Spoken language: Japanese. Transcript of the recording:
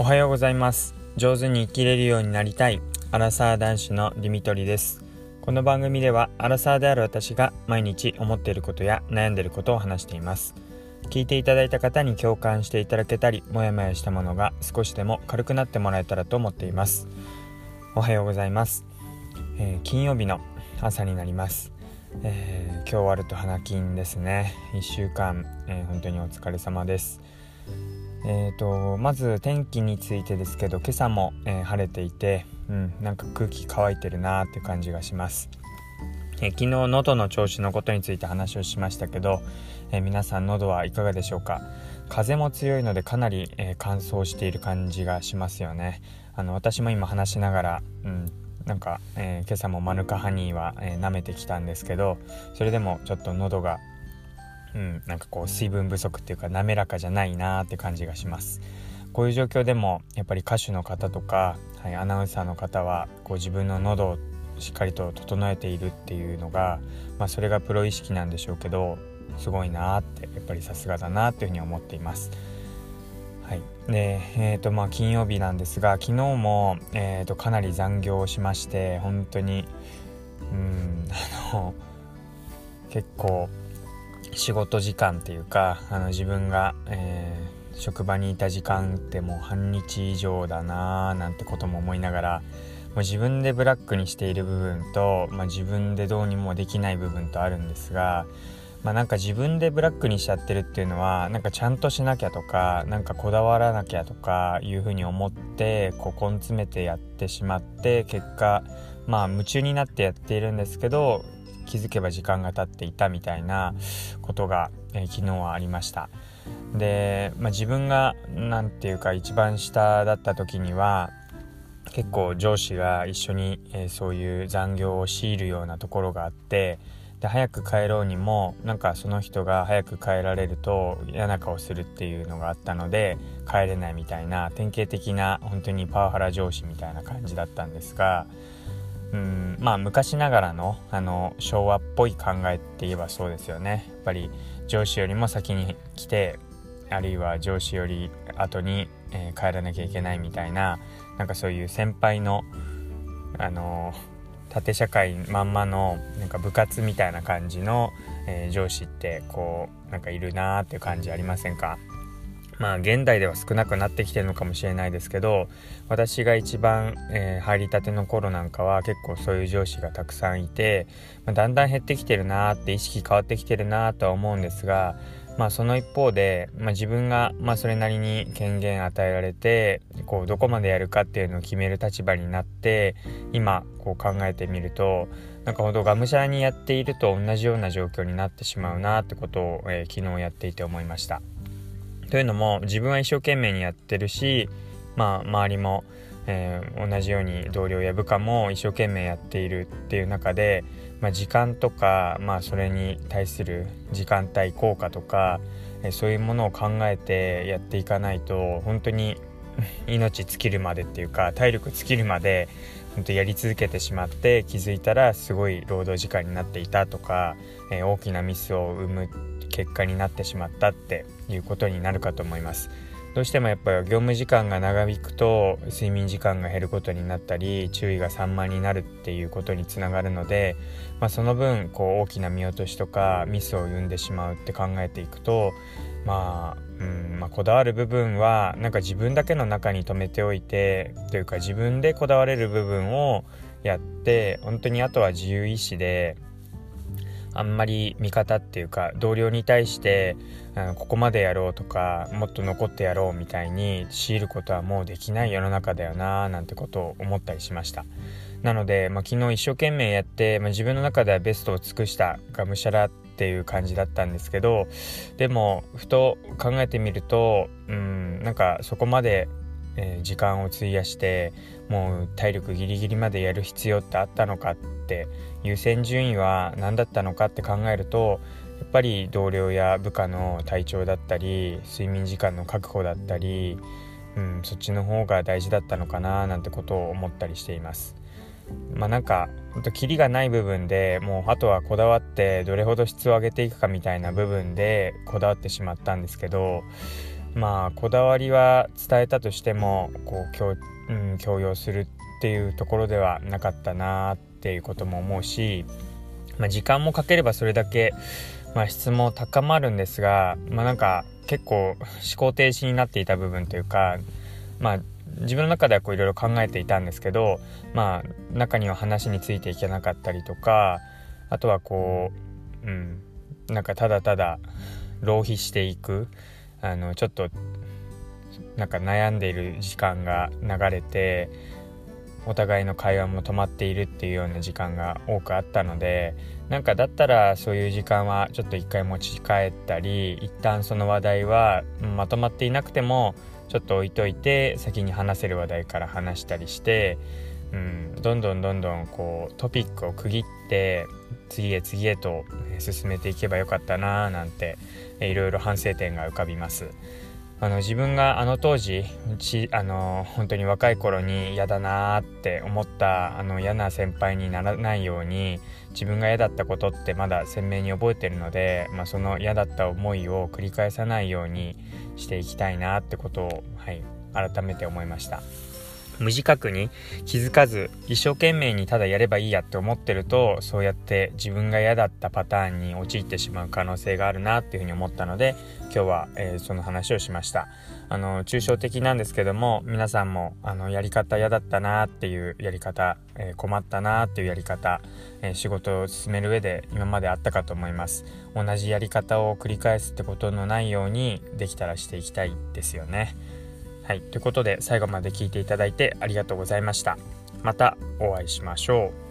おはようございます。上手に生きれるようになりたい。アラサー男子のディミトリです。この番組ではアラサーである私が毎日思っていることや悩んでいることを話しています。聞いていただいた方に共感していただけたりモヤモヤしたものが少しでも軽くなってもらえたらと思っています。おはようございます、えー、金曜日の朝になります。えー、今日終わると花金ですね。1週間、えー、本当にお疲れ様です。えーと、まず天気についてですけど今朝も、えー、晴れていて、うん、なんか空気乾いてるなーって感じがします、えー、昨日喉の調子のことについて話をしましたけど、えー、皆さん喉はいかがでしょうか？風も強いのでかなり、え乾燥している感じがしますよね。あの私も今話しながら、うん、なんか、え今朝もマヌカハニーは、え舐めてきたんですけどそれでもちょっと喉がうん、なんかこう水分不足っていうか滑らかじゃないなーって感じがしますこういう状況でもやっぱり歌手の方とか、はい、アナウンサーの方はこう自分の喉をしっかりと整えているっていうのが、まあ、それがプロ意識なんでしょうけどすごいなーってやっぱりさすがだなっていうふうに思っています。はい、で、えーとまあ、金曜日なんですが昨日も、えーと、かなり残業をしまして本当にうんあの結構仕事時間っていうかあの自分が、えー、職場にいた時間ってもう半日以上だなーなんてことも思いながらもう自分でブラックにしている部分と、まあ、自分でどうにもできない部分とあるんですが、まあ、なんか自分でブラックにしちゃってるっていうのはなんかちゃんとしなきゃとかなんかこだわらなきゃとかいうふうに思ってこう根詰めてやってしまって結果まあ夢中になってやっているんですけど気づけば時間が経っていたみたいなことが、えー、昨日はありました。で、まあ、自分が何て言うか一番下だった時には結構上司が一緒に、えー、そういう残業を強いるようなところがあってで早く帰ろうにもなんかその人が早く帰られると嫌な顔するっていうのがあったので帰れないみたいな典型的な本当にパワハラ上司みたいな感じだったんですがうんまあ昔ながらのあの昭和っぽい考えって言えばそうですよね。やっぱり上司よりも先に来てあるいは上司より後に、えー、帰らなきゃいけないみたいななんかそういう先輩のあの縦社会まんまのなんか部活みたいな感じの、えー、上司ってこうなんかいるなーっていう感じありませんか？まあ現代では少なくなってきてるのかもしれないですけど私が一番、えー、入りたての頃なんかは結構そういう上司がたくさんいて、まあ、だんだん減ってきてるなって意識変わってきてるなとは思うんですがまあその一方で、まあ、自分がまあそれなりに権限与えられてこうどこまでやるかっていうのを決める立場になって今こう考えてみるとなんかほどがむしゃらにやっていると同じような状況になってしまうなってことを、えー、昨日やっていて思いました。というのも自分は一生懸命にやってるし、まあ、周りも、えー、同じように同僚や部下も一生懸命やっているっていう中で、まあ、時間とか、まあ、それに対する時間帯効果とか、えー、そういうものを考えてやっていかないと本当に 命尽きるまでっていうか体力尽きるまで本当やり続けてしまって気づいたらすごい労働時間になっていたとか、えー、大きなミスを生む結果になってしまったっていうことになるかと思います。どうしてもやっぱり業務時間が長引くと睡眠時間が減ることになったり注意が散漫になるっていうことにつながるので、まあ、その分こう大きな見落としとかミスを生んでしまうって考えていくとまあ、うんまあ、こだわる部分はなんか自分だけの中に留めておいてというか自分でこだわれる部分をやって本当にあとは自由意志であんまり味方っていうか同僚に対して、うん、ここまでやろうとかもっと残ってやろうみたいに強いることはもうできない世の中だよななんてことを思ったりしました。なので、まあ、昨日一生懸命やって、まあ、自分の中ではベストを尽くしたがむしゃらっていう感じだったんですけどでもふと考えてみるとうんなんかそこまでえー、時間を費やしてもう体力ギリギリまでやる必要ってあったのかって優先順位は何だったのかって考えるとやっぱり同僚や部下の体調だったり睡眠時間の確保だったり、うん、そっちの方が大事だったのかななんてことを思ったりしています。まあなんかほんとキリがない部分でもうあとはこだわってどれほど質を上げていくかみたいな部分でこだわってしまったんですけどまあこだわりは伝えたとしてもこう強,、うん、強要するっていうところではなかったなっていうことも思うし、まあ、時間もかければそれだけ、まあ、質も高まるんですが、まあ、なんか結構思考停止になっていた部分というか、まあ、自分の中ではいろいろ考えていたんですけど、まあ、中には話についていけなかったりとかあとはこう、うん、なんかただただ浪費していく。あのちょっとなんか悩んでいる時間が流れてお互いの会話も止まっているっていうような時間が多くあったのでなんかだったらそういう時間はちょっと一回持ち帰ったり一旦その話題はまとまっていなくてもちょっと置いといて先に話せる話題から話したりして、うん、どんどんどんどんこうトピックを区切って次へ次へと進めていけばよかったなーなんていろいろ反省点が浮かびます。あの自分があの当時ちあの本当に若い頃に嫌だなーって思ったあの嫌な先輩にならないように自分が嫌だったことってまだ鮮明に覚えてるので、まあ、その嫌だった思いを繰り返さないようにしていきたいなってことを、はい、改めて思いました。無自覚に気づかず一生懸命にただやればいいやって思ってるとそうやって自分が嫌だったパターンに陥ってしまう可能性があるなっていうふうに思ったので今日は、えー、その話をしました。あの抽象的なんですけども皆さんもあのやり方嫌だったなっていうやり方、えー、困ったなっていうやり方、えー、仕事を進める上で今まであったかと思います。同じやり方を繰り返すってことのないようにできたらしていきたいですよね。はい、ということで最後まで聞いていただいてありがとうございました。またお会いしましょう。